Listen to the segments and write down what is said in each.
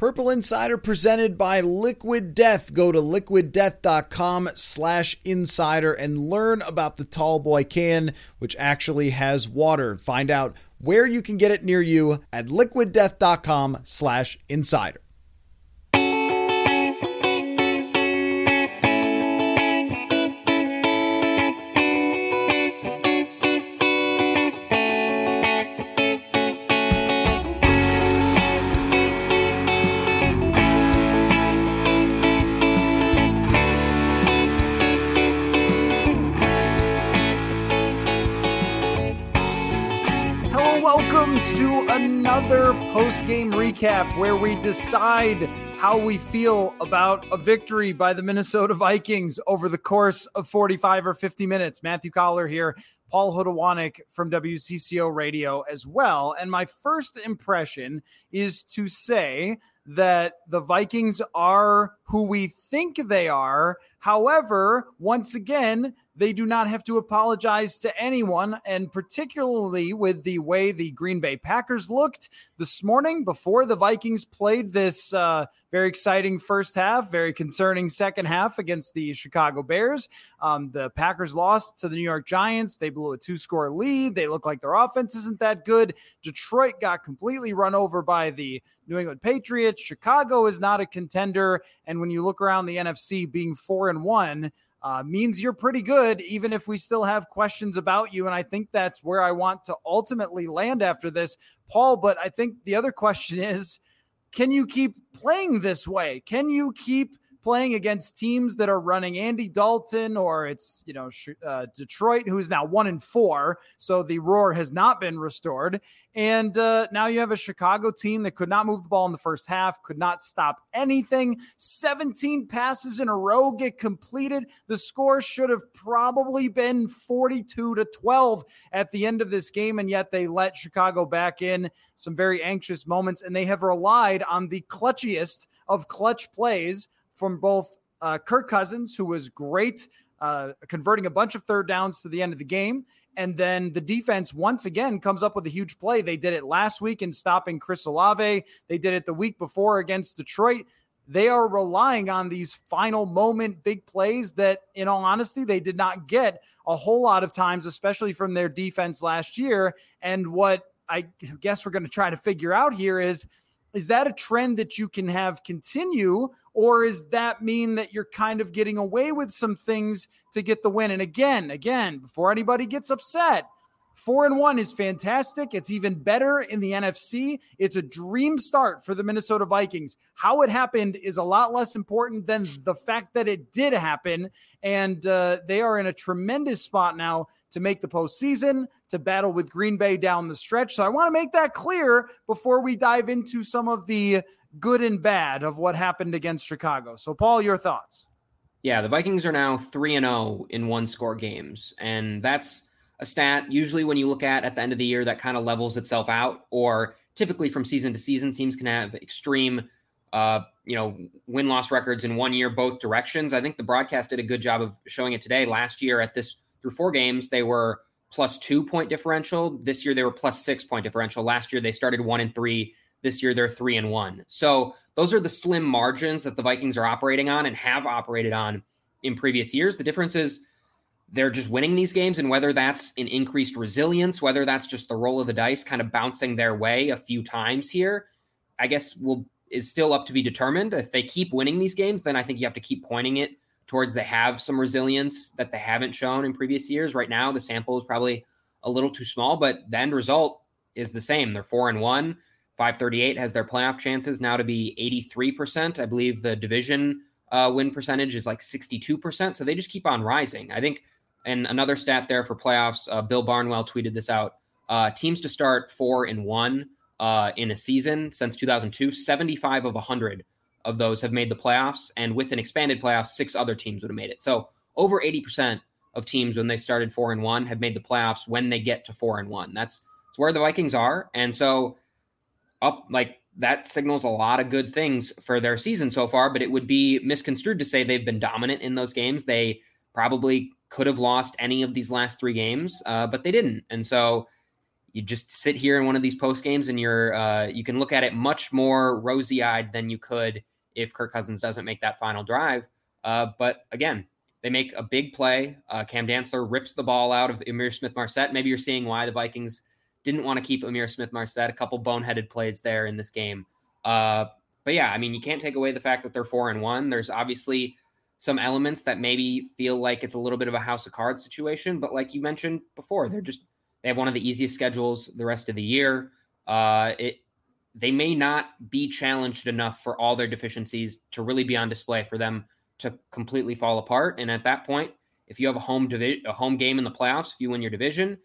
Purple Insider presented by Liquid Death. Go to liquiddeath.com slash insider and learn about the tall boy can, which actually has water. Find out where you can get it near you at liquiddeath.com slash insider. Another post game recap where we decide how we feel about a victory by the Minnesota Vikings over the course of 45 or 50 minutes. Matthew Coller here, Paul Hodowanik from WCCO Radio as well. And my first impression is to say that the Vikings are who we think they are. However, once again, they do not have to apologize to anyone, and particularly with the way the Green Bay Packers looked this morning before the Vikings played this uh, very exciting first half, very concerning second half against the Chicago Bears. Um, the Packers lost to the New York Giants. They blew a two score lead. They look like their offense isn't that good. Detroit got completely run over by the New England Patriots. Chicago is not a contender. And when you look around the NFC being four and one, uh, means you're pretty good, even if we still have questions about you. And I think that's where I want to ultimately land after this, Paul. But I think the other question is can you keep playing this way? Can you keep playing against teams that are running Andy Dalton or it's, you know, uh, Detroit, who is now one in four. So the roar has not been restored. And uh, now you have a Chicago team that could not move the ball in the first half, could not stop anything. 17 passes in a row get completed. The score should have probably been 42 to 12 at the end of this game. And yet they let Chicago back in some very anxious moments. And they have relied on the clutchiest of clutch plays from both uh, Kirk Cousins, who was great, uh, converting a bunch of third downs to the end of the game. And then the defense once again comes up with a huge play. They did it last week in stopping Chris Olave. They did it the week before against Detroit. They are relying on these final moment big plays that, in all honesty, they did not get a whole lot of times, especially from their defense last year. And what I guess we're going to try to figure out here is is that a trend that you can have continue or is that mean that you're kind of getting away with some things to get the win and again again before anybody gets upset Four and one is fantastic. It's even better in the NFC. It's a dream start for the Minnesota Vikings. How it happened is a lot less important than the fact that it did happen. And uh, they are in a tremendous spot now to make the postseason, to battle with Green Bay down the stretch. So I want to make that clear before we dive into some of the good and bad of what happened against Chicago. So, Paul, your thoughts? Yeah, the Vikings are now 3 and 0 in one score games. And that's a stat usually when you look at at the end of the year that kind of levels itself out or typically from season to season teams can have extreme uh, you know win loss records in one year both directions i think the broadcast did a good job of showing it today last year at this through four games they were plus two point differential this year they were plus six point differential last year they started one and three this year they're three and one so those are the slim margins that the vikings are operating on and have operated on in previous years the difference is they're just winning these games. And whether that's an increased resilience, whether that's just the roll of the dice kind of bouncing their way a few times here, I guess will is still up to be determined. If they keep winning these games, then I think you have to keep pointing it towards they have some resilience that they haven't shown in previous years. Right now, the sample is probably a little too small, but the end result is the same. They're four and one. 538 has their playoff chances now to be 83%. I believe the division uh, win percentage is like 62%. So they just keep on rising. I think and another stat there for playoffs, uh, Bill Barnwell tweeted this out. Uh, teams to start four and one uh, in a season since 2002. 75 of 100 of those have made the playoffs, and with an expanded playoffs, six other teams would have made it. So over 80% of teams when they started four and one have made the playoffs when they get to four and one. That's, that's where the Vikings are, and so up like that signals a lot of good things for their season so far. But it would be misconstrued to say they've been dominant in those games. They probably could have lost any of these last three games, uh, but they didn't, and so you just sit here in one of these post games and you're uh, you can look at it much more rosy eyed than you could if Kirk Cousins doesn't make that final drive. Uh, but again, they make a big play. Uh, Cam Dantzler rips the ball out of Ihmir Smith Marsette. Maybe you're seeing why the Vikings didn't want to keep Ihmir Smith Marsette. A couple boneheaded plays there in this game. Uh, but yeah, I mean, you can't take away the fact that they're four and one. There's obviously some elements that maybe feel like it's a little bit of a house of cards situation. But like you mentioned before, they're just they have one of the easiest schedules the rest of the year. Uh, it they may not be challenged enough for all their deficiencies to really be on display for them to completely fall apart. And at that point, if you have a home divi- a home game in the playoffs, if you win your division,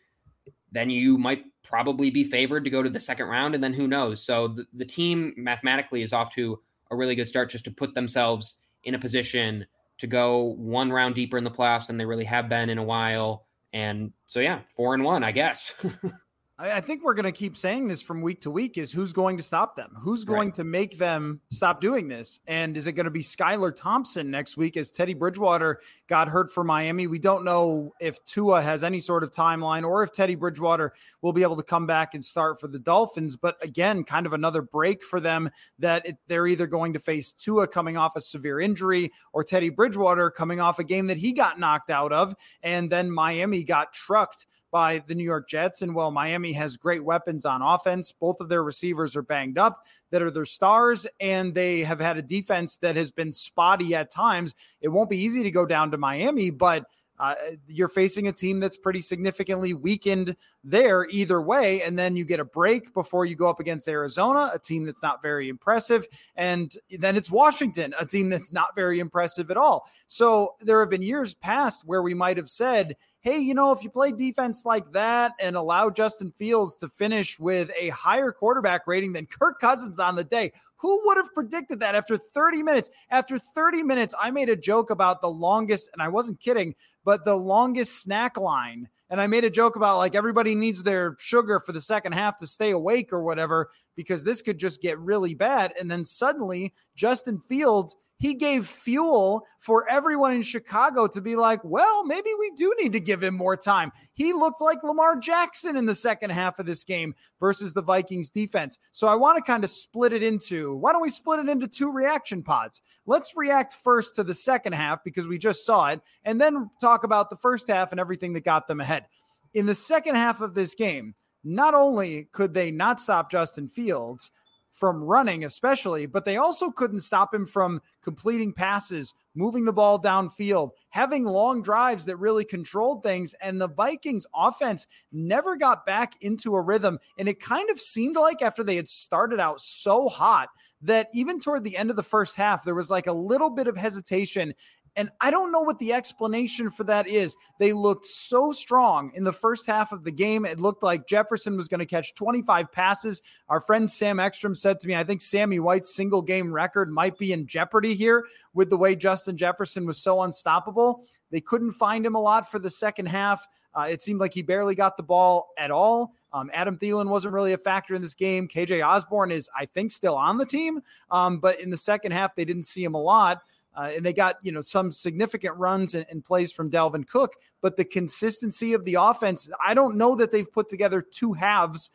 then you might probably be favored to go to the second round. And then who knows? So the, the team mathematically is off to a really good start just to put themselves in a position to go one round deeper in the playoffs than they really have been in a while. And so, yeah, four and one, I guess. I, think we're going to keep saying this from week to week is who's going to stop them? Who's going right. to make them stop doing this? And is it going to be Skylar Thompson next week as Teddy Bridgewater got hurt for Miami? We don't know if Tua has any sort of timeline or if Teddy Bridgewater will be able to come back and start for the Dolphins. But again, kind of another break for them that it, they're either going to face Tua coming off a severe injury or Teddy Bridgewater coming off a game that he got knocked out of. And then Miami got trucked by the New York Jets. And while Miami has great weapons on offense, both of their receivers are banged up that are their stars, and they have had a defense that has been spotty at times. It won't be easy to go down to Miami, but uh, you're facing a team that's pretty significantly weakened there either way. And then you get a break before you go up against Arizona, a team that's not very impressive. And then it's Washington, a team that's not very impressive at all. So there have been years past where we might have said, hey, you know, if you play defense like that and allow Justin Fields to finish with a higher quarterback rating than Kirk Cousins on the day, who would have predicted that after 30 minutes? After 30 minutes, I made a joke about the longest, and I wasn't kidding, but the longest snack line. And I made a joke about like everybody needs their sugar for the second half to stay awake or whatever, because this could just get really bad. And then suddenly, Justin Fields he gave fuel for everyone in Chicago to be like, well, maybe we do need to give him more time. He looked like Lamar Jackson in the second half of this game versus the Vikings defense. So I want to kind of split it into why don't we split it into two reaction pods? Let's react first to the second half because we just saw it, and then talk about the first half and everything that got them ahead. In the second half of this game, not only could they not stop Justin Fields, from running, especially, but they also couldn't stop him from completing passes, moving the ball downfield, having long drives that really controlled things. And the Vikings offense never got back into a rhythm. And it kind of seemed like after they had started out so hot that even toward the end of the first half, there was like a little bit of hesitation and I don't know what the explanation for that is. They looked so strong in the first half of the game. It looked like Jefferson was going to catch 25 passes. Our friend Sam Ekstrom said to me, I think Sammie White's single game record might be in jeopardy here with the way Justin Jefferson was so unstoppable. They couldn't find him a lot for the second half. Uh, it seemed like he barely got the ball at all. Um, Adam Thielen wasn't really a factor in this game. KJ Osborne is, I think, still on the team. Um, but in the second half, they didn't see him a lot. Uh, and they got you know some significant runs and, and, plays from Dalvin Cook, but the consistency of the offense, I don't know that they've put together two halves.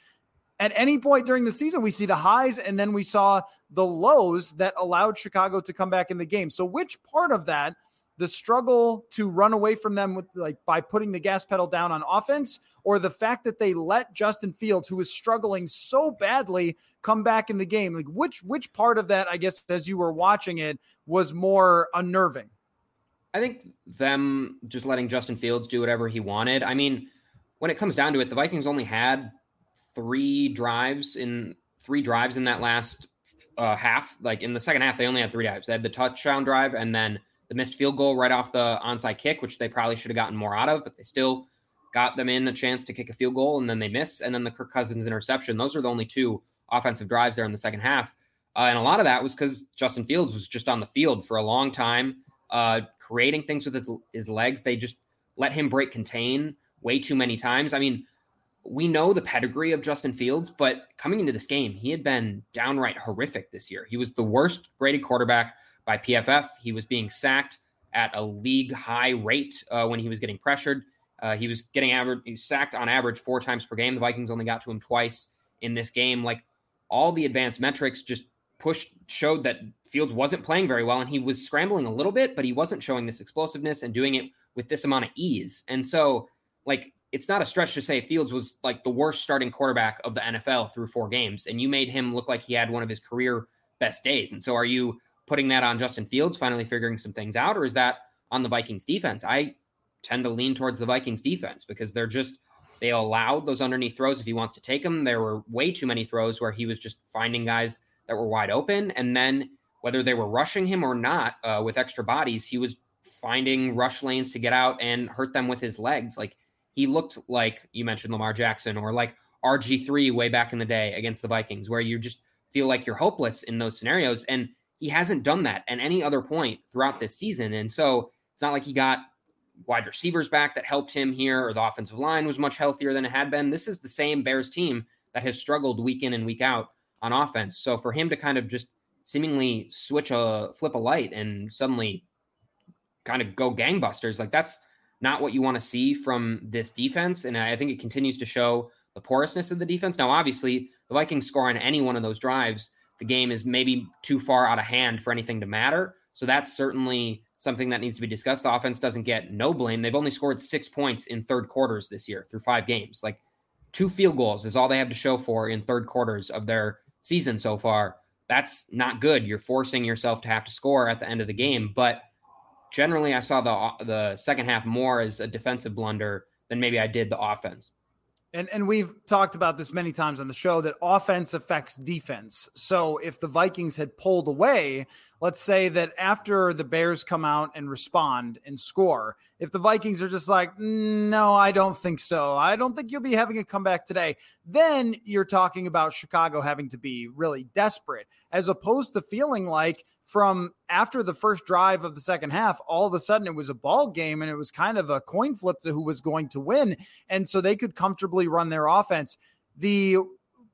At any point during the season, we see the highs and then we saw the lows that allowed Chicago to come back in the game. So, which part of that the struggle to run away from them with like by putting the gas pedal down on offense or the fact that they let Justin Fields who is struggling so badly come back in the game? Like which which part of that I guess as you were watching it was more unnerving? I think them just letting Justin Fields do whatever he wanted. I mean when it comes down to it the Vikings only had 3 drives in 3 drives in that last uh, half. Like in the second half they only had 3 drives. They had the touchdown drive and then the missed field goal right off the onside kick, which they probably should have gotten more out of, but they still got them in a chance to kick a field goal and then they miss. And then the Kirk Cousins interception. Those are the only two offensive drives there in the second half. Uh, and a lot of that was because Justin Fields was just on the field for a long time, uh, creating things with his, his legs. They just let him break contain way too many times. I mean, we know the pedigree of Justin Fields, but coming into this game, he had been downright horrific this year. He was the worst graded quarterback by PFF. He was being sacked at a league high rate uh, when he was getting pressured. Uh, he was getting average, he was sacked on average four times per game. The Vikings only got to him twice in this game. Like all the advanced metrics just pushed, showed that Fields wasn't playing very well and he was scrambling a little bit, but he wasn't showing this explosiveness and doing it with this amount of ease. And so, like, it's not a stretch to say Fields was like the worst starting quarterback of the NFL through four games, and you made him look like he had one of his career best days. And so, are you putting that on Justin Fields finally figuring some things out, or is that on the Vikings defense? I tend to lean towards the Vikings defense because they're just they allowed those underneath throws if he wants to take them. There were way too many throws where he was just finding guys that were wide open, and then whether they were rushing him or not uh, with extra bodies, he was finding rush lanes to get out and hurt them with his legs. Like he looked like you mentioned Lamar Jackson or like RG3 way back in the day against the Vikings, where you just feel like you're hopeless in those scenarios. And he hasn't done that at any other point throughout this season. And so it's not like he got wide receivers back that helped him here or the offensive line was much healthier than it had been. This is the same Bears team that has struggled week in and week out on offense. So for him to kind of just seemingly switch a flip a light and suddenly kind of go gangbusters, like that's not what you want to see from this defense. And I think it continues to show the porousness of the defense. Now, obviously, the Vikings score on any one of those drives, the game is maybe too far out of hand for anything to matter. So that's certainly something that needs to be discussed. The offense doesn't get no blame. They've only scored six points in third quarters this year through five games. Like two field goals is all they have to show for in third quarters of their season so far. That's not good. You're forcing yourself to have to score at the end of the game. But generally I saw the the second half more as a defensive blunder than maybe I did the offense. And and we've talked about this many times on the show that offense affects defense. So if the Vikings had pulled away, let's say that after the Bears come out and respond and score, if the Vikings are just like, no, I don't think so. I don't think you'll be having a comeback today. Then you're talking about Chicago having to be really desperate, as opposed to feeling like from after the first drive of the second half, all of a sudden it was a ball game and it was kind of a coin flip to who was going to win. And so they could comfortably run their offense. The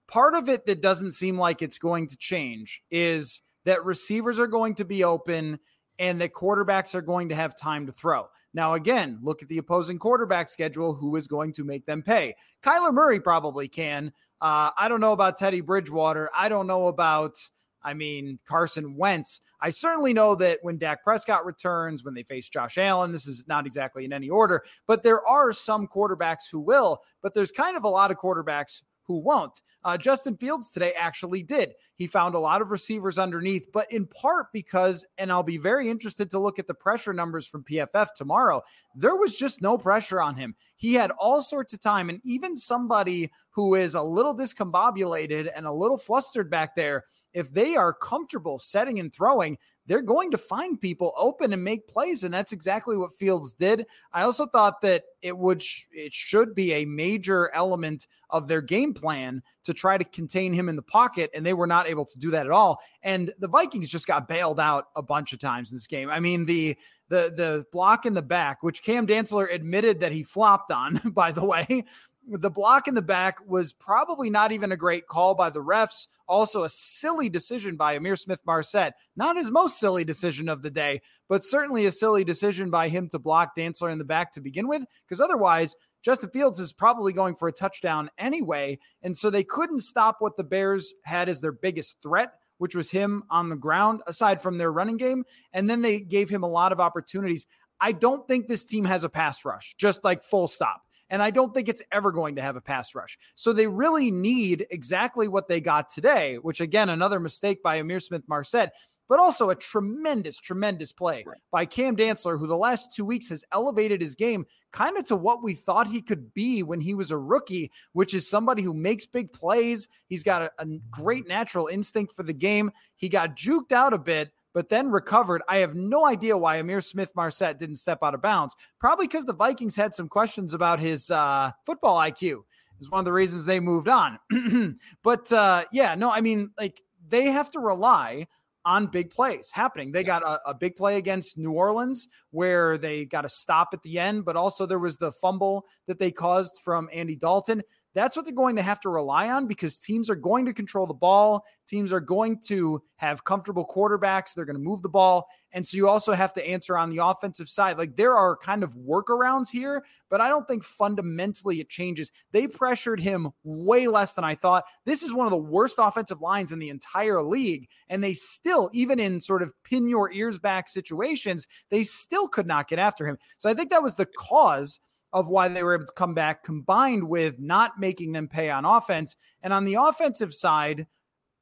part of it that doesn't seem like it's going to change is that receivers are going to be open and that quarterbacks are going to have time to throw. Now, again, look at the opposing quarterback schedule. Who is going to make them pay? Kyler Murray probably can. Uh, I don't know about Teddy Bridgewater. I don't know about I mean, Carson Wentz. I certainly know that when Dak Prescott returns, when they face Josh Allen, this is not exactly in any order, but there are some quarterbacks who will, but there's kind of a lot of quarterbacks who won't. Uh, Justin Fields today actually did. He found a lot of receivers underneath, but in part because, and I'll be very interested to look at the pressure numbers from PFF tomorrow, there was just no pressure on him. He had all sorts of time, and even somebody who is a little discombobulated and a little flustered back there if they are comfortable setting and throwing, they're going to find people open and make plays and that's exactly what Fields did. I also thought that it would it should be a major element of their game plan to try to contain him in the pocket and they were not able to do that at all. And the Vikings just got bailed out a bunch of times in this game. I mean the the the block in the back which Cam Dantzler admitted that he flopped on by the way the block in the back was probably not even a great call by the refs. Also, a silly decision by Ihmir Smith Marsette. Not his most silly decision of the day, but certainly a silly decision by him to block Dantzler in the back to begin with, because otherwise, Justin Fields is probably going for a touchdown anyway. And so they couldn't stop what the Bears had as their biggest threat, which was him on the ground, aside from their running game. And then they gave him a lot of opportunities. I don't think this team has a pass rush, just like full stop. And I don't think it's ever going to have a pass rush. So they really need exactly what they got today, which again, another mistake by Ihmir Smith Marsette, but also a tremendous, tremendous play right. by Cam Dantzler, who the last two weeks has elevated his game kind of to what we thought he could be when he was a rookie, which is somebody who makes big plays. He's got a, a great natural instinct for the game. He got juked out a bit but then recovered. I have no idea why Ihmir Smith Marsette didn't step out of bounds. Probably because the Vikings had some questions about his uh, football IQ. is one of the reasons they moved on. but uh, yeah, no, I mean, like they have to rely on big plays happening. They got a, a, big play against New Orleans where they got a stop at the end, but also there was the fumble that they caused from Andy Dalton. That's what they're going to have to rely on because teams are going to control the ball. Teams are going to have comfortable quarterbacks. They're going to move the ball. And so you also have to answer on the offensive side. Like there are kind of workarounds here, but I don't think fundamentally it changes. They pressured him way less than I thought. This is one of the worst offensive lines in the entire league. And they still, even in sort of pin your ears back situations, they still could not get after him. So I think that was the cause of why they were able to come back, combined with not making them pay on offense. And on the offensive side,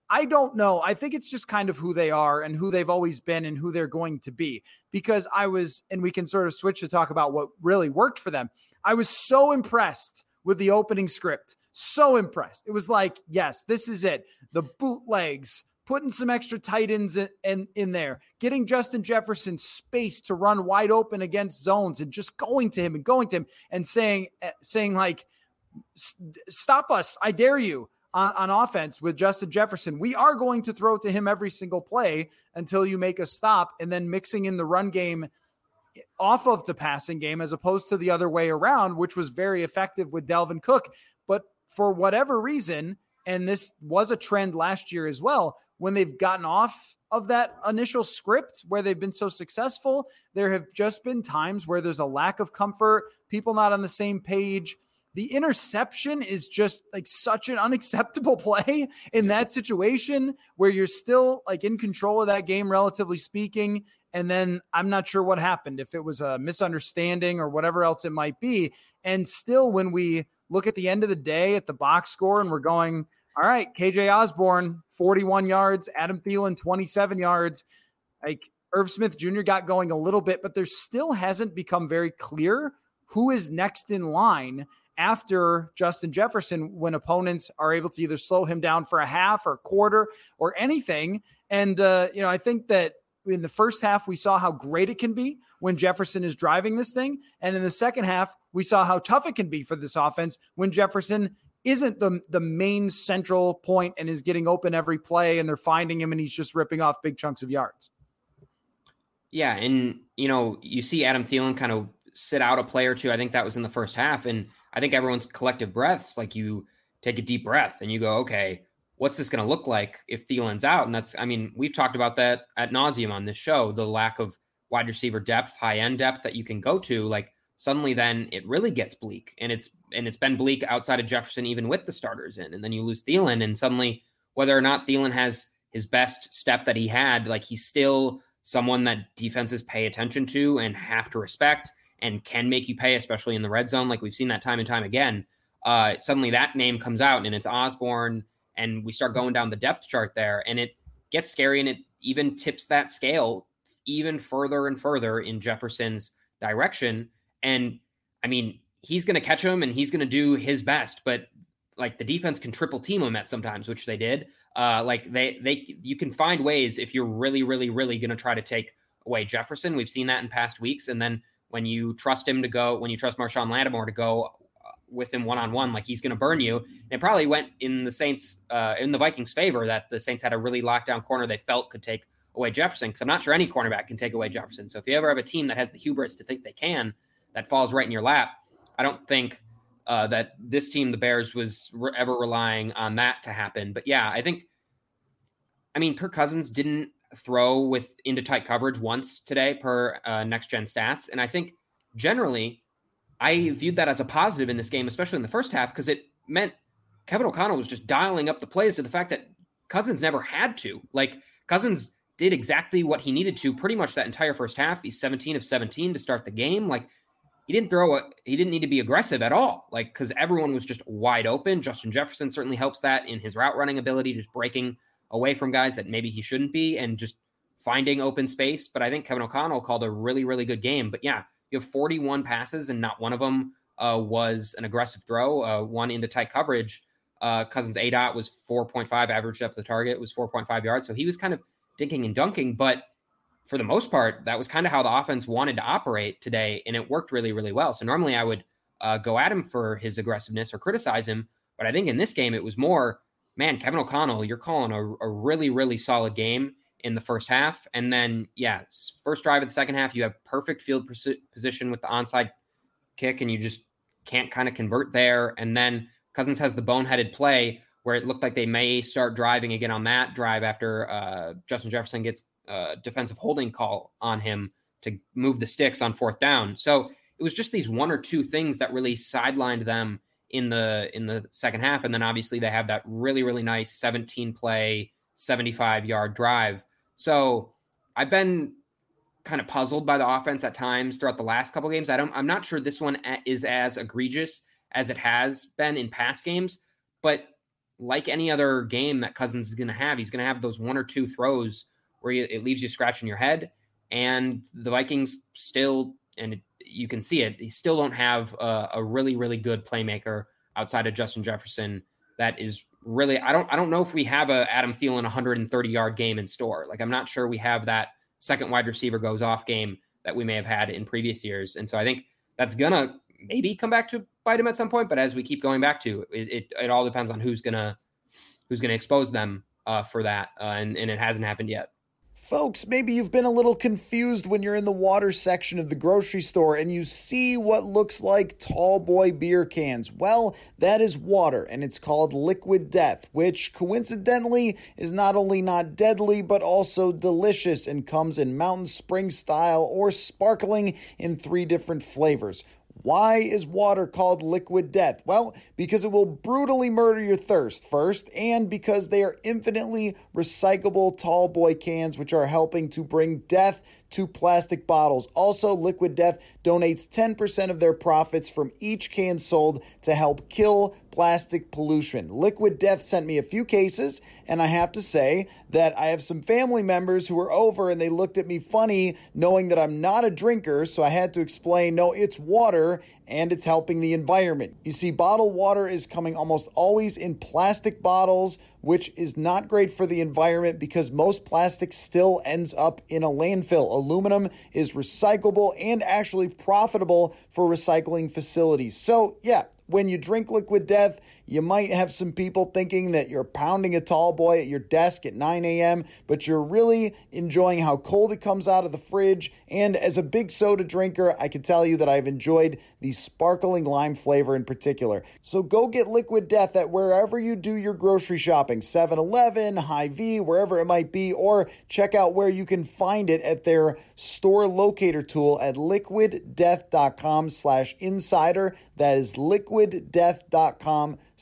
I don't know. I think it's just kind of who they are and who they've always been and who they're going to be. Because I was, and we can sort of switch to talk about what really worked for them. I was so impressed with the opening script. So impressed. It was like, yes, this is it. The bootlegs, putting some extra tight ends in, in, in, there, getting Justin Jefferson space to run wide open against zones and just going to him and going to him and saying, eh, saying like, stop us. I dare you on, on offense with Justin Jefferson. We are going to throw to him every single play until you make a stop and then mixing in the run game off of the passing game as opposed to the other way around, which was very effective with Dalvin Cook. But for whatever reason, and this was a trend last year as well, when they've gotten off of that initial script where they've been so successful, there have just been times where there's a lack of comfort, people not on the same page. The interception is just like such an unacceptable play in that situation where you're still like in control of that game, relatively speaking. And then I'm not sure what happened, if it was a misunderstanding or whatever else it might be. And still, when we look at the end of the day at the box score and we're going, all right, KJ Osborne, 41 yards, Adam Thielen, 27 yards. Like Irv Smith Jr. got going a little bit, but there still hasn't become very clear who is next in line after Justin Jefferson when opponents are able to either slow him down for a half or a quarter or anything. And, uh, you know, I think that in the first half, we saw how great it can be when Jefferson is driving this thing. And in the second half, we saw how tough it can be for this offense when Jefferson isn't the the main central point and is getting open every play and they're finding him and he's just ripping off big chunks of yards. Yeah, and you know, you see Adam Thielen kind of sit out a play or two. I think that was in the first half and I think everyone's collective breaths like you take a deep breath and you go, "Okay, what's this going to look like if Thielen's out?" And that's I mean, we've talked about that at nauseum on this show, the lack of wide receiver depth, high end depth that you can go to like suddenly then it really gets bleak and it's and it's been bleak outside of Jefferson even with the starters in and then you lose Thielen and suddenly whether or not Thielen has his best step that he had like he's still someone that defenses pay attention to and have to respect and can make you pay especially in the red zone like we've seen that time and time again. Uh, suddenly that name comes out and it's Osborne and we start going down the depth chart there and it gets scary and it even tips that scale even further and further in Jefferson's direction and I mean, he's going to catch him and he's going to do his best, but like the defense can triple team him at sometimes, which they did. Uh, like they, they, you can find ways if you're really, really, really going to try to take away Jefferson. We've seen that in past weeks. And then when you trust him to go, when you trust Marshon Lattimore to go uh, with him one on one, like he's going to burn you. And it probably went in the Saints, uh, in the Vikings' favor that the Saints had a really lockdown corner they felt could take away Jefferson. Because I'm not sure any cornerback can take away Jefferson. So if you ever have a team that has the hubris to think they can, that falls right in your lap. I don't think uh, that this team, the Bears, was re- ever relying on that to happen. But yeah, I think, I mean, Kirk Cousins didn't throw with into tight coverage once today per uh, next gen stats. And I think generally, I viewed that as a positive in this game, especially in the first half, because it meant Kevin O'Connell was just dialing up the plays to the fact that Cousins never had to. Like, Cousins did exactly what he needed to pretty much that entire first half. He's 17 of 17 to start the game. Like, he didn't throw a he didn't need to be aggressive at all like because everyone was just wide open. Justin jefferson certainly helps that in his route running ability just breaking away from guys that maybe he shouldn't be and just finding open space. But i think kevin o'connell called a really really good game. But yeah you have 41 passes and not one of them uh, was an aggressive throw uh, one into tight coverage. Uh, cousins aDOT was 4.5 average up the target was 4.5 yards. So he was kind of dinking and dunking but for the most part, that was kind of how the offense wanted to operate today, and it worked really, really well. So normally I would uh, go at him for his aggressiveness or criticize him, But I think in this game, it was more, man, Kevin O'Connell, you're calling a, a really, really solid game in the first half. And then, yeah, first drive of the second half, you have perfect field position with the onside kick, and you just can't kind of convert there. And then Cousins has the boneheaded play where it looked like they may start driving again on that drive after uh, Justin Jefferson gets a defensive holding call on him to move the sticks on fourth down. So it was just these one or two things that really sidelined them in the in the second half, and then obviously they have that really really nice 17 play 75 yard drive. So I've been kind of puzzled by the offense at times throughout the last couple games. I don't I'm not sure this one is as egregious as it has been in past games, but like any other game that Cousins is going to have, he's going to have those one or two throws where it leaves you scratching your head. And the Vikings still, and you can see it, they still don't have a, a really, really good playmaker outside of Justin Jefferson. That is really, I don't, I don't know if we have a Adam Thielen 130 yard game in store. Like I'm not sure we have that second wide receiver goes off game that we may have had in previous years. And so I think that's gonna maybe come back to bite him at some point. But as we keep going back to, it, it, it all depends on who's gonna who's gonna expose them uh, for that, uh, and and it hasn't happened yet. Folks, maybe you've been a little confused when you're in the water section of the grocery store and you see what looks like tall boy beer cans. Well, that is water and it's called liquid death, which coincidentally is not only not deadly but also delicious and comes in mountain spring style or sparkling in three different flavors. Why is water called liquid death? Well, because it will brutally murder your thirst first, and because they are infinitely recyclable tall boy cans, which are helping to bring death to plastic bottles. Also, Liquid Death donates 10% of their profits from each can sold to help kill plastic pollution. Liquid Death sent me a few cases, and I have to say that I have some family members who were over and they looked at me funny knowing that I'm not a drinker, so I had to explain no, it's water and it's helping the environment. You see, bottled water is coming almost always in plastic bottles, which is not great for the environment because most plastic still ends up in a landfill. Aluminum is recyclable and actually profitable for recycling facilities. So, yeah, when you drink liquid death, you might have some people thinking that you're pounding a tall boy at your desk at 9 a.m., but you're really enjoying how cold it comes out of the fridge. And as a big soda drinker, I can tell you that I've enjoyed the sparkling lime flavor in particular. So go get Liquid Death at wherever you do your grocery shopping 7 Eleven, Hy-Vee, wherever it might be, or check out where you can find it at their store locator tool at liquiddeath.com slash insider. That is liquiddeath.com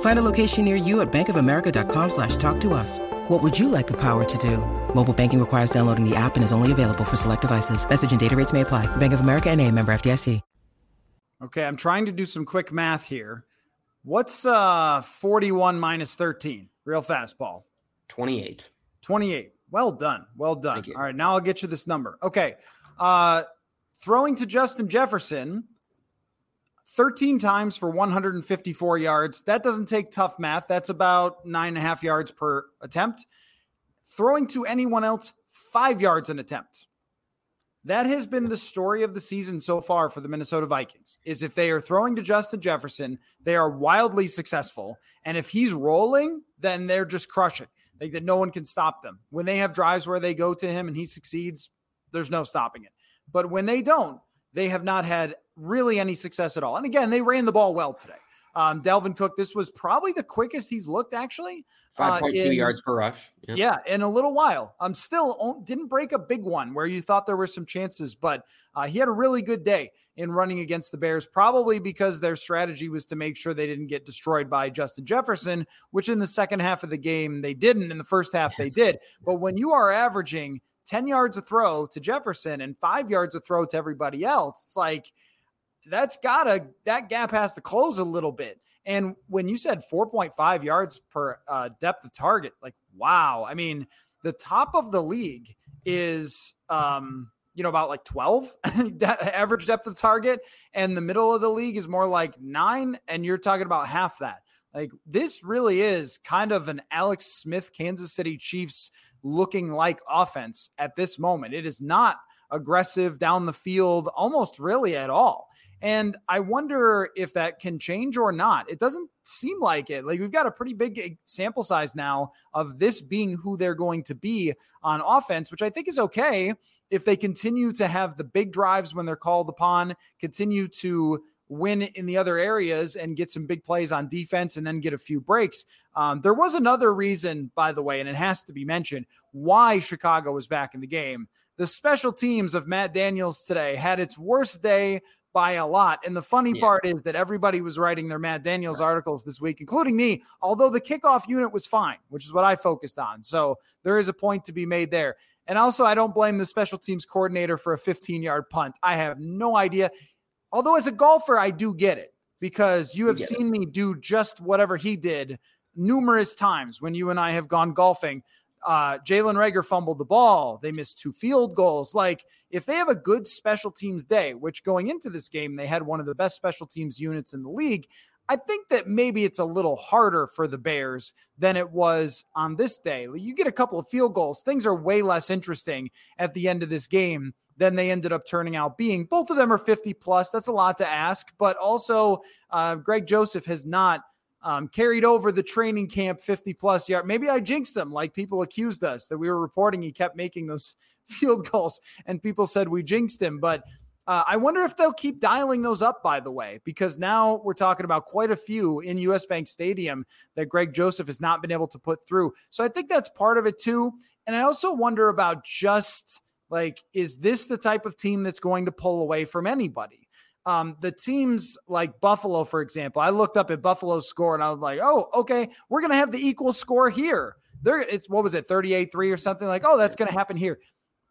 Find a location near you at bankofamerica.com slash talk to us. What would you like the power to do? Mobile banking requires downloading the app and is only available for select devices. Message and data rates may apply. Bank of America and a member FDIC. Okay, I'm trying to do some quick math here. What's uh 41 minus 13? Real fast, Paul. 28. 28. Well done. Well done. All right, now I'll get you this number. Okay. Uh throwing to Justin Jefferson 13 times for 154 yards. That doesn't take tough math. That's about nine and a half yards per attempt. Throwing to anyone else, five yards an attempt. That has been the story of the season so far for the Minnesota Vikings. Is if they are throwing to Justin Jefferson, they are wildly successful. And if he's rolling, then they're just crushing. Like that no one can stop them. When they have drives where they go to him and he succeeds, there's no stopping it. But when they don't, they have not had really any success at all. And again, they ran the ball well today. Um, Dalvin Cook, this was probably the quickest he's looked actually. 5.2 uh, yards per rush. Yeah. yeah. in a little while. I'm um, still didn't break a big one where you thought there were some chances, but uh, he had a really good day in running against the Bears, probably because their strategy was to make sure they didn't get destroyed by Justin Jefferson, which in the second half of the game they didn't. In the first half they did. But when you are averaging 10 yards a throw to Jefferson and five yards a throw to everybody else, it's like – that's gotta that gap has to close a little bit. And when you said 4.5 yards per uh, depth of target, like wow, I mean, the top of the league is um you know, about like 12 average depth of target, and the middle of the league is more like nine, and you're talking about half that. Like this really is kind of an Alex Smith Kansas City Chiefs looking like offense at this moment. It is not aggressive down the field almost really at all. And I wonder if that can change or not. It doesn't seem like it. Like we've got a pretty big sample size now of this being who they're going to be on offense, which I think is okay if they continue to have the big drives when they're called upon, continue to win in the other areas and get some big plays on defense and then get a few breaks. Um, there was another reason, by the way, and it has to be mentioned why Chicago was back in the game. The special teams of Matt Daniels today had its worst day by a lot. And the funny yeah. part is that everybody was writing their Matt Daniels articles this week, including me, although the kickoff unit was fine, which is what I focused on. So there is a point to be made there. And also, I don't blame the special teams coordinator for a 15 yard punt. I have no idea. Although, as a golfer, I do get it because you have seen it. me do just whatever he did numerous times when you and I have gone golfing. Uh, Jalen Reagor fumbled the ball. They missed two field goals. Like, if they have a good special teams day, which going into this game, they had one of the best special teams units in the league, I think that maybe it's a little harder for the Bears than it was on this day. You get a couple of field goals, things are way less interesting at the end of this game than they ended up turning out being. Both of them are 50 plus. That's a lot to ask, but also uh, Greg Joseph has not um, carried over the training camp 50 plus yard. Maybe I jinxed them like people accused us that we were reporting he kept making those field goals, and people said we jinxed him. But uh, I wonder if they'll keep dialing those up, by the way, because now we're talking about quite a few in US Bank Stadium that Greg Joseph has not been able to put through. So I think that's part of it too. And I also wonder about just like, is this the type of team that's going to pull away from anybody? Um, the teams like Buffalo, for example, I looked up at Buffalo's score and I was like, oh, okay, we're going to have the equal score here. There, it's what was it, 38 3 or something? Like, oh, that's going to happen here.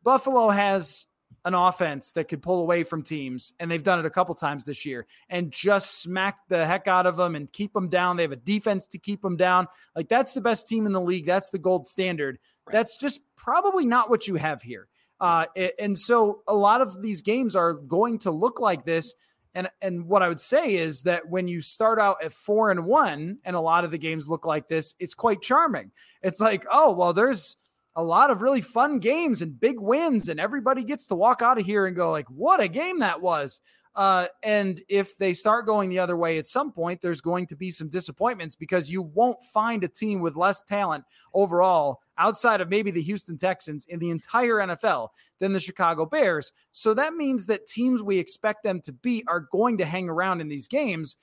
Buffalo has an offense that could pull away from teams, and they've done it a couple times this year, and just smack the heck out of them and keep them down. They have a defense to keep them down. Like that's the best team in the league. That's the gold standard. Right. That's just probably not what you have here. Uh, and so a lot of these games are going to look like this. And and what I would say is that when you start out at four and one, and a lot of the games look like this, it's quite charming. It's like, oh well, there's a lot of really fun games and big wins, and everybody gets to walk out of here and go like, what a game that was. Uh, and if they start going the other way at some point, there's going to be some disappointments because you won't find a team with less talent overall outside of maybe the Houston Texans in the entire NFL than the Chicago Bears. So that means that teams we expect them to beat are going to hang around in these games,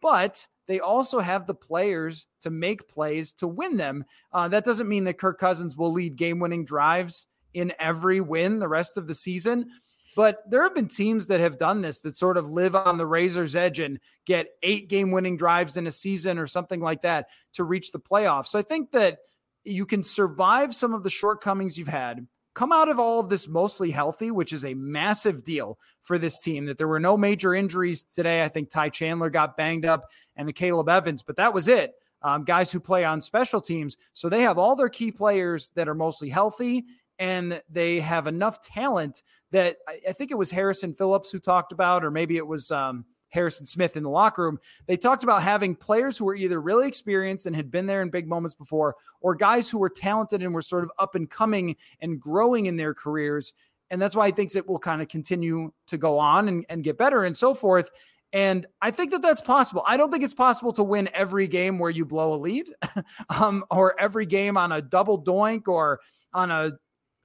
but they also have the players to make plays to win them. Uh, that doesn't mean that Kirk Cousins will lead game winning drives in every win the rest of the season. But there have been teams that have done this that sort of live on the razor's edge and get eight game winning drives in a season or something like that to reach the playoffs. So I think that you can survive some of the shortcomings you've had, come out of all of this mostly healthy, which is a massive deal for this team. That there were no major injuries today. I think Ty Chandler got banged up and Caleb Evans, but that was it. Um, guys who play on special teams. So they have all their key players that are mostly healthy and they have enough talent that I, I think it was Harrison Phillips who talked about, or maybe it was um, Harrison Smith in the locker room. They talked about having players who were either really experienced and had been there in big moments before, or guys who were talented and were sort of up and coming and growing in their careers. And that's why he thinks it will kind of continue to go on and, and get better and so forth. And I think that that's possible. I don't think it's possible to win every game where you blow a lead um, or every game on a double doink or on a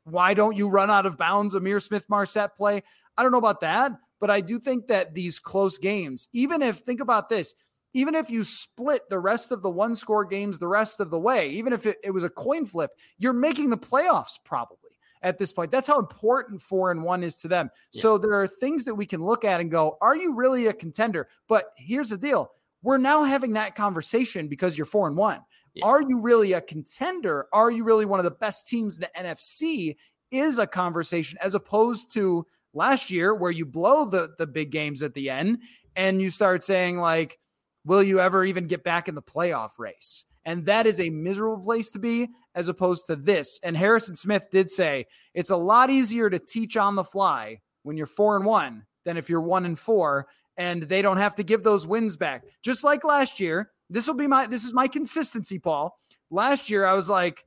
why don't you run out of bounds Ihmir Smith-Marsette play. I don't know about that. But I do think that these close games, even if, think about this, even if you split the rest of the one score games the rest of the way, even if it, it was a coin flip, you're making the playoffs probably at this point. That's how important four and one is to them. So there are things that we can look at and go, are you really a contender? But here's the deal we're now having that conversation because you're four and one. Yeah. Are you really a contender? Are you really one of the best teams in the NFC? Is a conversation as opposed to last year where you blow the the big games at the end and you start saying like will you ever even get back in the playoff race And that is a miserable place to be as opposed to this. And Harrison Smith did say it's a lot easier to teach on the fly when you're four and one than if you're one and four. And they don't have to give those wins back. Just like last year, this will be my this is my consistency, Paul. Last year, I was like,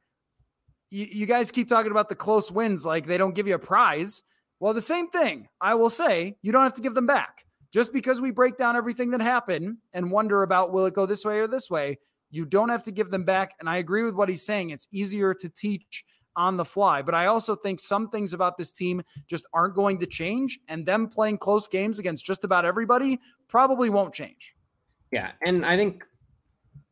you, you guys keep talking about the close wins, like they don't give you a prize. Well, the same thing, I will say, you don't have to give them back. Just because we break down everything that happened and wonder about will it go this way or this way, you don't have to give them back. And I agree with what he's saying. It's easier to teach on the fly. But I also think some things about this team just aren't going to change. And them playing close games against just about everybody probably won't change. Yeah. And I think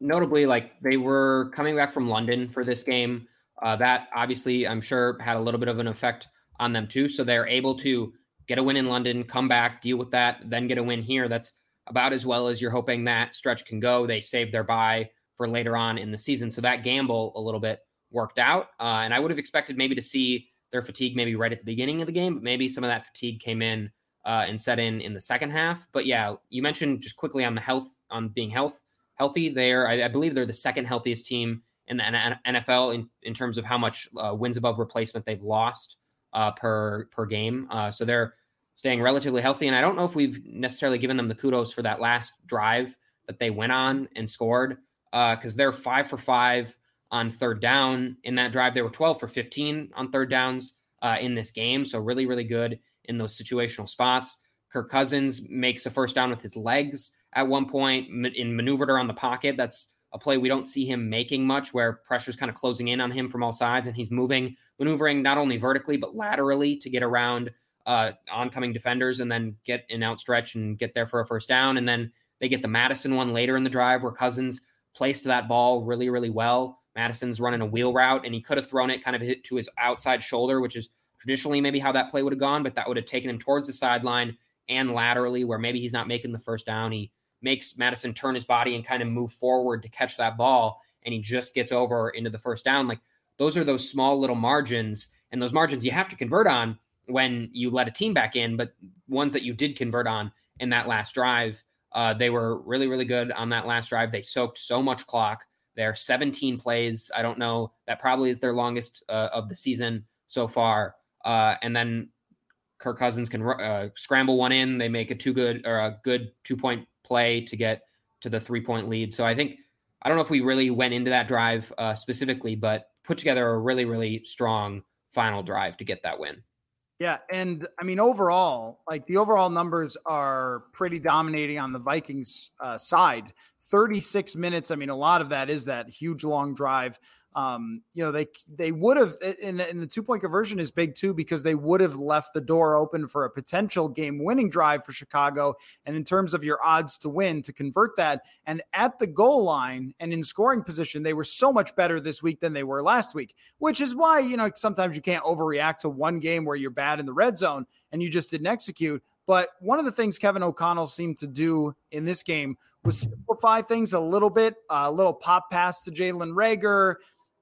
notably, like they were coming back from London for this game. Uh, that obviously, I'm sure, had a little bit of an effect on them too. So they're able to get a win in London, come back, deal with that, then get a win here. That's about as well as you're hoping that stretch can go. They saved their bye for later on in the season. So that gamble a little bit worked out. Uh, and I would have expected maybe to see their fatigue maybe right at the beginning of the game, but maybe some of that fatigue came in uh, and set in in the second half. But yeah, you mentioned just quickly on the health, on being health healthy. There, I, I believe they're the second healthiest team in the NFL in, in terms of how much uh, wins above replacement they've lost uh, per per game. Uh, so they're staying relatively healthy, and I don't know if we've necessarily given them the kudos for that last drive that they went on and scored because uh, they're five for five on third down in that drive. They were twelve for fifteen on third downs uh, in this game, so really really good in those situational spots. Kirk Cousins makes a first down with his legs at one point in maneuvered around the pocket. That's a play we don't see him making much, where pressure's kind of closing in on him from all sides, and he's moving, maneuvering not only vertically but laterally to get around uh, oncoming defenders and then get an outstretch and get there for a first down. And then they get the Mattison one later in the drive where Cousins placed that ball really, really well. Mattison's running a wheel route, and he could have thrown it kind of hit to his outside shoulder, which is traditionally maybe how that play would have gone, but that would have taken him towards the sideline and laterally, where maybe he's not making the first down. He makes Mattison turn his body and kind of move forward to catch that ball, and he just gets over into the first down. Like those are those small little margins, and those margins you have to convert on when you let a team back in, but ones that you did convert on in that last drive, uh, they were really, really good on that last drive. They soaked so much clock. They're 17 plays. I don't know. That probably is their longest uh, of the season so far. Uh, and then Kirk Cousins can uh, scramble one in. They make a two good or a good two point play to get to the three point lead. So I think I don't know if we really went into that drive uh, specifically, but put together a really really strong final drive to get that win. Yeah, and I mean overall, like the overall numbers are pretty dominating on the Vikings uh, side. 36 minutes. I mean, a lot of that is that huge long drive. Um, you know, they they would have in the, in the two point conversion is big too because they would have left the door open for a potential game winning drive for Chicago. And in terms of your odds to win, to convert that, and at the goal line and in scoring position, they were so much better this week than they were last week. Which is why you know sometimes you can't overreact to one game where you're bad in the red zone and you just didn't execute. But one of the things Kevin O'Connell seemed to do in this game was simplify things a little bit, a little pop pass to Jalen Reagor,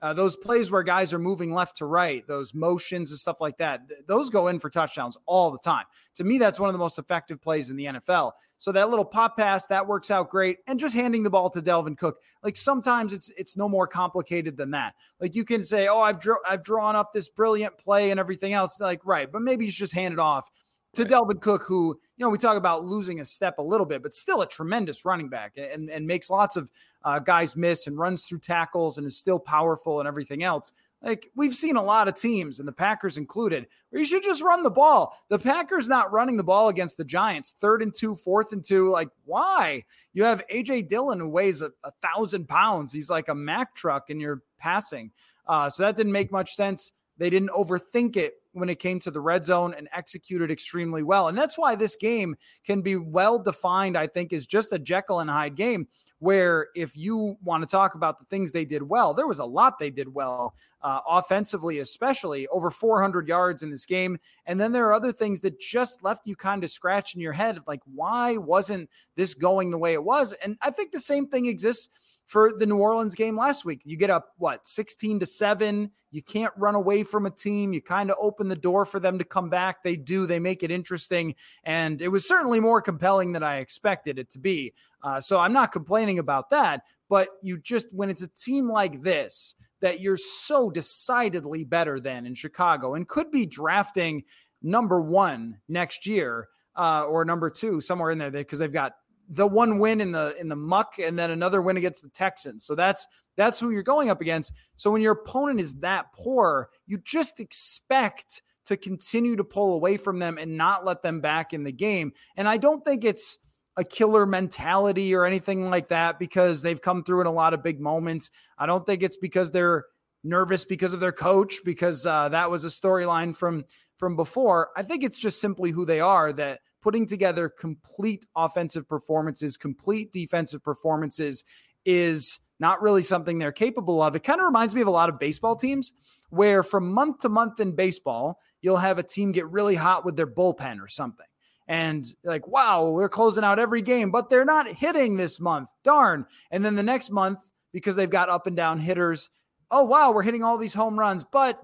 uh, those plays where guys are moving left to right, those motions and stuff like that, th- those go in for touchdowns all the time. To me, that's one of the most effective plays in the NFL. So that little pop pass that works out great, and just handing the ball to Dalvin Cook. Like sometimes it's it's no more complicated than that. Like you can say, "Oh, I've dr- I've drawn up this brilliant play and everything else." Like right, but maybe you just hand it off to right. Dalvin Cook, who, you know, we talk about losing a step a little bit, but still a tremendous running back and, and makes lots of uh, guys miss and runs through tackles and is still powerful and everything else. Like we've seen a lot of teams, and the Packers included, where you should just run the ball. The Packers not running the ball against the Giants, third and two, fourth and two. Like, why? You have AJ Dillon who weighs a, a thousand pounds. He's like a Mack truck, and you're passing. Uh, so that didn't make much sense. They didn't overthink it when it came to the red zone and executed extremely well. And that's why this game can be well defined, I think, is just a Jekyll and Hyde game. Where, if you want to talk about the things they did well, there was a lot they did well, uh, offensively, especially over 400 yards in this game. And then there are other things that just left you kind of scratching your head like, why wasn't this going the way it was? And I think the same thing exists for the New Orleans game last week. You get up, what, 16 to 7. You can't run away from a team. You kind of open the door for them to come back. They do, they make it interesting. And it was certainly more compelling than I expected it to be. Uh, so I'm not complaining about that. But you just, when it's a team like this, that you're so decidedly better than in Chicago and could be drafting number one next year uh, or number two somewhere in there because they've got the one win in the in the muck and then another win against the Texans. So that's that's who you're going up against. So when your opponent is that poor, you just expect to continue to pull away from them and not let them back in the game. And I don't think it's a killer mentality or anything like that because they've come through in a lot of big moments. I don't think it's because they're nervous because of their coach because uh, that was a storyline from from before. I think it's just simply who they are that putting together complete offensive performances, complete defensive performances is not really something they're capable of. It kind of reminds me of a lot of baseball teams where from month to month in baseball, you'll have a team get really hot with their bullpen or something. And like, wow, we're closing out every game, but they're not hitting this month. Darn. And then the next month, because they've got up and down hitters, oh, wow, we're hitting all these home runs, but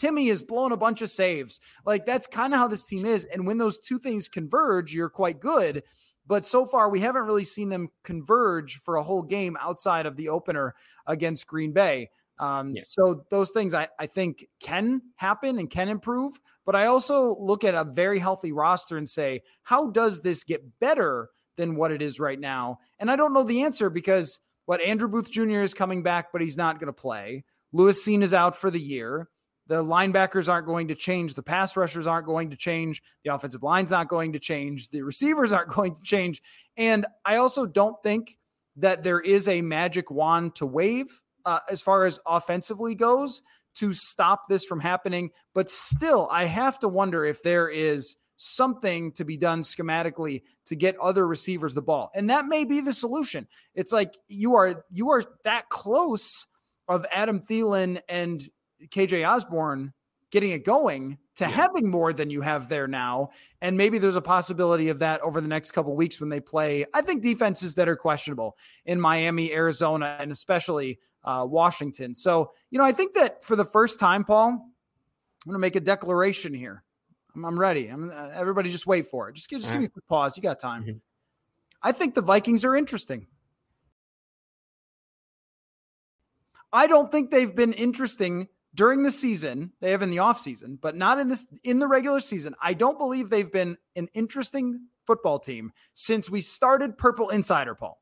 Timmy has blown a bunch of saves. Like that's kind of how this team is. And when those two things converge, you're quite good. But so far, we haven't really seen them converge for a whole game outside of the opener against Green Bay. Um, yeah. So those things I, I think can happen and can improve. But I also look at a very healthy roster and say, how does this get better than what it is right now? And I don't know the answer because what Andrew Booth Jr. is coming back, but he's not going to play. Lewis Cine is out for the year. The linebackers aren't going to change. The pass rushers aren't going to change. The offensive line's not going to change. The receivers aren't going to change. And I also don't think that there is a magic wand to wave uh, as far as offensively goes to stop this from happening. But still, I have to wonder if there is something to be done schematically to get other receivers the ball. And that may be the solution. It's like you are you are that close of Adam Thielen and KJ Osborne getting it going to yeah. having more than you have there now. And maybe there's a possibility of that over the next couple weeks when they play, I think, defenses that are questionable in Miami, Arizona, and especially uh, Washington. So, you know, I think that for the first time, Paul, I'm going to make a declaration here. I'm, I'm ready. I'm, uh, everybody just wait for it. Just, give, just give me a quick pause. You got time. Mm-hmm. I think the Vikings are interesting. I don't think they've been interesting during the season. They have in the offseason, but not in this in the regular season. I don't believe they've been an interesting football team since we started Purple Insider Paul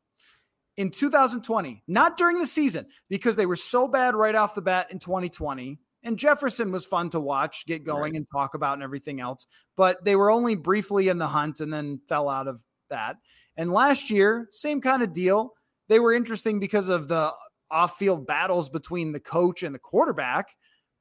in 2020, not during the season because they were so bad right off the bat in 2020. And Jefferson was fun to watch, get going right. and talk about and everything else, but they were only briefly in the hunt and then fell out of that. And last year, same kind of deal. They were interesting because of the off-field battles between the coach and the quarterback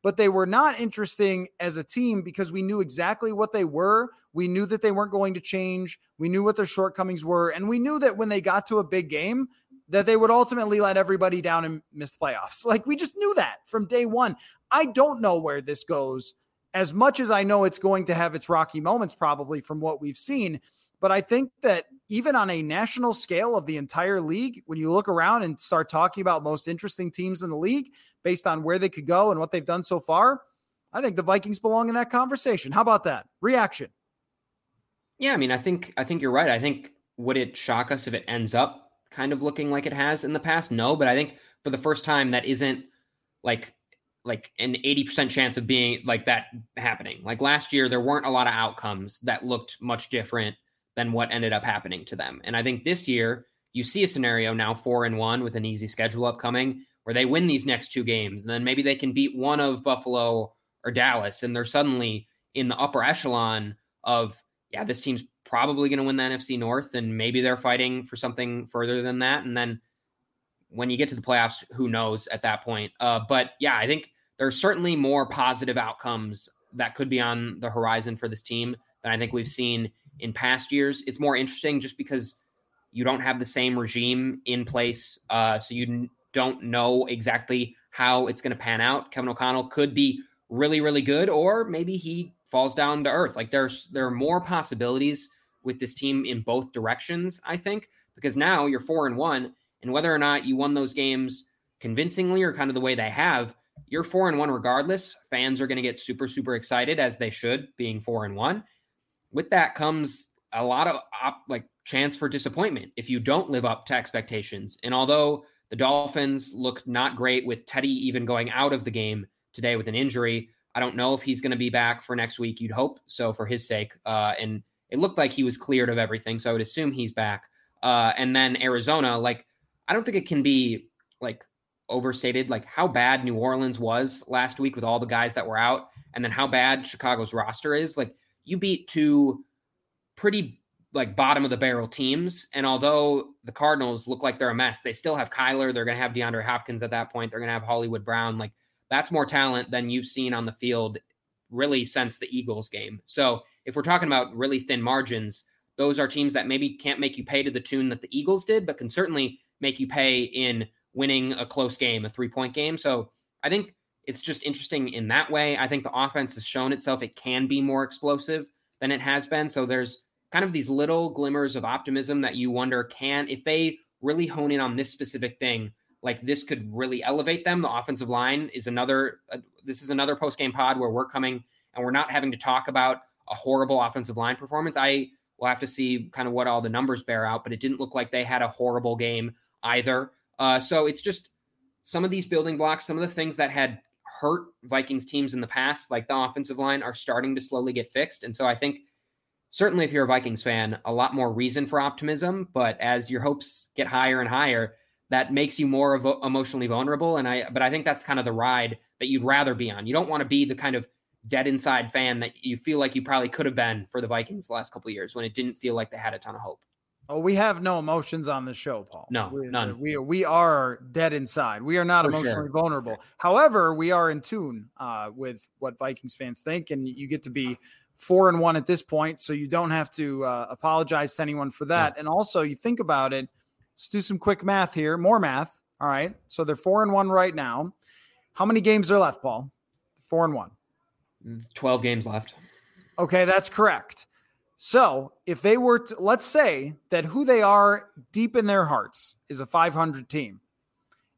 but they were not interesting as a team because we knew exactly what they were. We knew that they weren't going to change. We knew what their shortcomings were. And we knew that when they got to a big game, that they would ultimately let everybody down and miss the playoffs. Like we just knew that from day one. I don't know where this goes as much as I know it's going to have its rocky moments, probably from what we've seen. But I think that even on a national scale of the entire league, when you look around and start talking about most interesting teams in the league based on where they could go and what they've done so far, I think the Vikings belong in that conversation. How about that? Reaction. Yeah, I mean, I think I think you're right. I think would it shock us if it ends up kind of looking like it has in the past? No, but I think for the first time that isn't like like an 80% chance of being like that happening. Like last year there weren't a lot of outcomes that looked much different than what ended up happening to them. And I think this year you see a scenario now four and one with an easy schedule upcoming where they win these next two games. And then maybe they can beat one of Buffalo or Dallas. And they're suddenly in the upper echelon of, yeah, this team's probably going to win the NFC North. And maybe they're fighting for something further than that. And then when you get to the playoffs, who knows at that point. Uh, but yeah, I think there's certainly more positive outcomes that could be on the horizon for this team than I think we've seen in past years. It's more interesting just because you don't have the same regime in place. Uh, so you n- don't know exactly how it's going to pan out. Kevin O'Connell could be really, really good, or maybe he falls down to earth. Like there's there are more possibilities with this team in both directions, I think, because now you're four and one, and whether or not you won those games convincingly or kind of the way they have, you're four and one regardless. Fans are going to get super, super excited as they should, being four and one with that comes a lot of op, like chance for disappointment if you don't live up to expectations. And although The Dolphins look not great with Teddy even going out of the game today with an injury. I don't know if he's going to be back for next week. You'd hope so for his sake. Uh, and it looked like he was cleared of everything, so I would assume he's back. Uh, and then Arizona, like I don't think it can be like overstated, like how bad New Orleans was last week with all the guys that were out, and then how bad Chicago's roster is. Like you beat two pretty like bottom of the barrel teams, and although the Cardinals look like they're a mess, they still have Kyler. They're going to have DeAndre Hopkins at that point. They're going to have Hollywood Brown. Like that's more talent than you've seen on the field really since the Eagles game. So if we're talking about really thin margins, those are teams that maybe can't make you pay to the tune that the Eagles did, but can certainly make you pay in winning a close game, a three point game. So I think it's just interesting in that way. I think the offense has shown itself it can be more explosive than it has been. So there's kind of these little glimmers of optimism that you wonder can, if they really hone in on this specific thing, like this could really elevate them. The offensive line is another, uh, this is another post game pod where we're coming and we're not having to talk about a horrible offensive line performance. I will have to see kind of what all the numbers bear out, but it didn't look like they had a horrible game either. Uh, so it's just some of these building blocks, some of the things that had hurt Vikings teams in the past, like the offensive line, are starting to slowly get fixed. And so I think certainly if you're a Vikings fan, a lot more reason for optimism. But as your hopes get higher and higher, that makes you more emotionally vulnerable. And I, but I think that's kind of the ride that you'd rather be on. You don't want to be the kind of dead inside fan that you feel like you probably could have been for the Vikings the last couple years when it didn't feel like they had a ton of hope. Oh, we have no emotions on the show, Paul. No, we, none. We we are dead inside. We are not For emotionally sure. vulnerable. However, we are in tune uh, with what Vikings fans think, and you get to be four and one at this point, so you don't have to uh, apologize to anyone for that. Yeah. And also, you think about it. Let's do some quick math here. More math. All right. So they're four and one right now. How many games are left, Paul? Four and one. Twelve games left. Okay, that's correct. So if they were to, let's say that who they are deep in their hearts is a 500 team.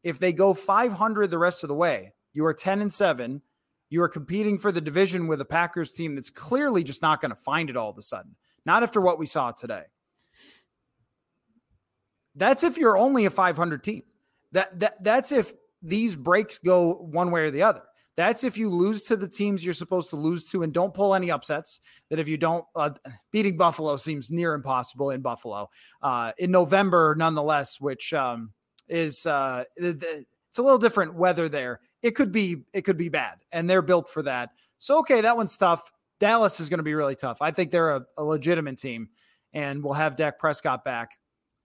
If they go 500 the rest of the way, you are 10 and 7. You are competing for the division with a Packers team that's clearly just not going to find it all of a sudden. Not after what we saw today. That's if you're only a 500 team. That, that that's if these breaks go one way or the other. That's if you lose to the teams you're supposed to lose to and don't pull any upsets. That if you don't, uh, beating Buffalo seems near impossible in Buffalo uh, in November, nonetheless, which um, is uh, it's a little different weather there. It could be it could be bad, and they're built for that. So okay, that one's tough. Dallas is going to be really tough. I think they're a, a legitimate team, and we'll have Dak Prescott back.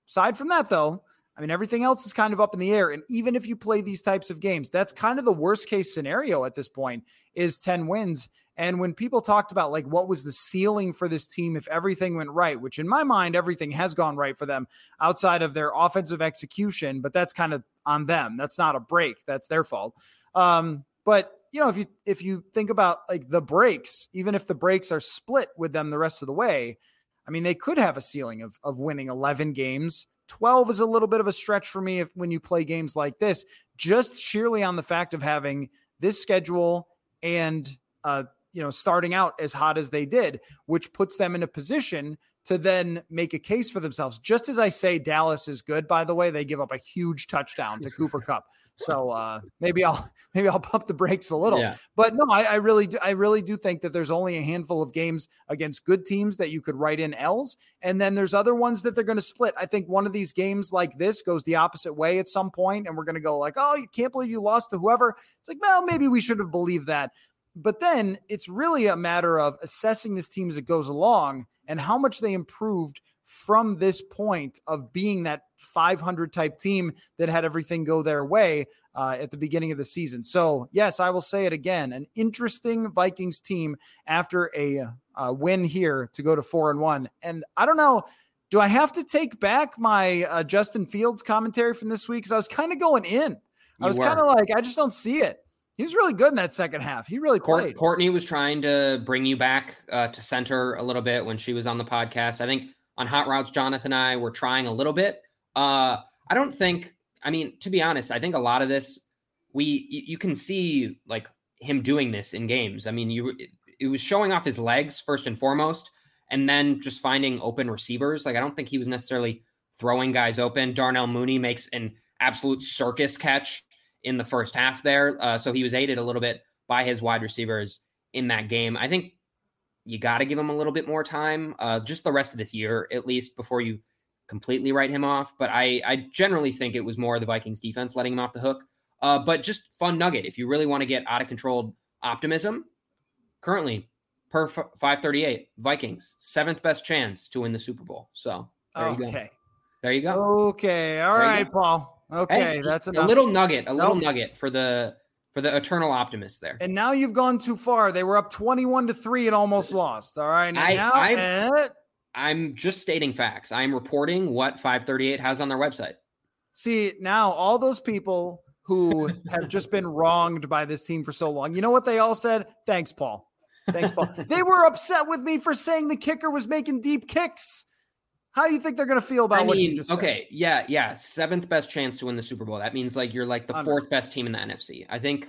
Aside from that, though, I mean, everything else is kind of up in the air. And even if you play these types of games, that's kind of the worst case scenario at this point is 10 wins. And when people talked about like what was the ceiling for this team if everything went right, which in my mind, everything has gone right for them outside of their offensive execution, but that's kind of on them. That's not a break. That's their fault. Um, but you know, if you if you think about like the breaks, even if the breaks are split with them the rest of the way, I mean, they could have a ceiling of of winning 11 games 12 is a little bit of a stretch for me if when you play games like this, just sheerly on the fact of having this schedule and uh, you know, starting out as hot as they did, which puts them in a position to then make a case for themselves. Just as I say Dallas is good, by the way, they give up a huge touchdown to Cooper Kupp. So uh, maybe I'll maybe I'll pump the brakes a little. Yeah. But no, I, I, really do, I really do think that there's only a handful of games against good teams that you could write in L's, and then there's other ones that they're going to split. I think one of these games like this goes the opposite way at some point, and we're going to go like, oh, you can't believe you lost to whoever. It's like, well, maybe we should have believed that. But then it's really a matter of assessing this team as it goes along and how much they improved from this point of being that 500 type team that had everything go their way uh, at the beginning of the season. So, yes, I will say it again an interesting Vikings team after a uh, win here to go to four and one. And I don't know. Do I have to take back my uh, Justin Fields commentary from this week? Because I was kind of going in. I was kind of like, I just don't see it. He was really good in that second half. He really played. Courtney was trying to bring you back uh, to center a little bit when she was on the podcast. I think on Hot Routes, Jonathan and I were trying a little bit. Uh, I don't think, I mean, to be honest, I think a lot of this, we, you can see like him doing this in games. I mean, you, it was showing off his legs first and foremost, and then just finding open receivers. Like, I don't think he was necessarily throwing guys open. Darnell Mooney makes an absolute circus catch in the first half there. Uh, so he was aided a little bit by his wide receivers in that game. I think you got to give him a little bit more time, uh, just the rest of this year at least, before you completely write him off. But I, I generally think it was more the Vikings defense letting him off the hook. Uh, but just fun nugget if you really want to get out of control optimism. Currently, per 538, Vikings seventh best chance to win the Super Bowl. So there okay. you go. There you go. Okay. All there right, Paul. Okay, hey, that's a little nugget, a little nugget for the for the eternal optimist there. And now you've gone too far. They were up 21 to 3 and almost lost. All right. I, now, I'm, eh. I'm just stating facts. I'm reporting what 538 has on their website. See, now all those people who have just been wronged by this team for so long, you know what they all said? Thanks, Paul. Thanks, Paul. they were upset with me for saying the kicker was making deep kicks. How do you think they're going to feel about I what you just Okay, said? yeah, yeah, seventh best chance to win the Super Bowl. That means like you're like the fourth best team in the NFC. I think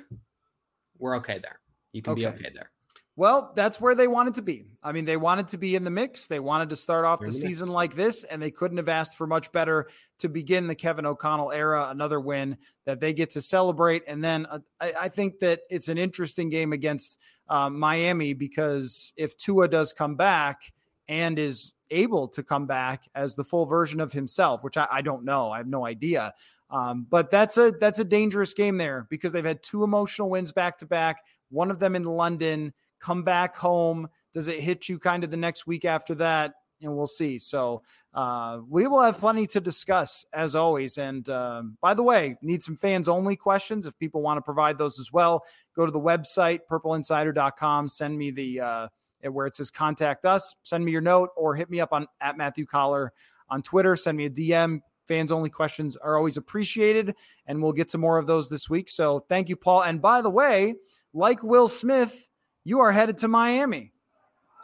we're okay there. You can okay. be okay there. Well, that's where they wanted to be. I mean, they wanted to be in the mix. They wanted to start off the, the season like this, and they couldn't have asked for much better to begin the Kevin O'Connell era. Another win that they get to celebrate. And then uh, I, I, think that it's an interesting game against uh, Miami because if Tua does come back and is able to come back as the full version of himself, which I, I don't know. I have no idea. Um, but that's a that's a dangerous game there because they've had two emotional wins back to back. One of them in London. Come back home. Does it hit you kind of the next week after that? And we'll see. So uh, we will have plenty to discuss as always. And um, by the way, need some fans only questions. If people want to provide those as well, go to the website purpleinsider.com. Send me the uh, where it says contact us. Send me your note or hit me up on at Matthew Coller on Twitter. Send me a DM. Fans only questions are always appreciated, and we'll get to more of those this week. So thank you, Paul. And by the way, like Will Smith, you are headed to Miami.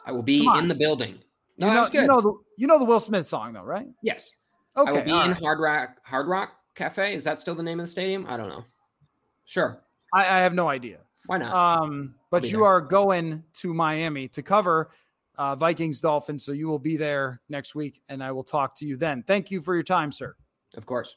I will be in the building. No, you know, you know the you know the Will Smith song though, right? Yes. Okay. I will be in. Hard Rock Hard Rock Cafe. Is that still the name of the stadium? I don't know. Sure. I, I have no idea. Why not? Um, but you there. are going to Miami to cover uh, Vikings Dolphins. So you will be there next week, and I will talk to you then. Thank you for your time, sir. Of course.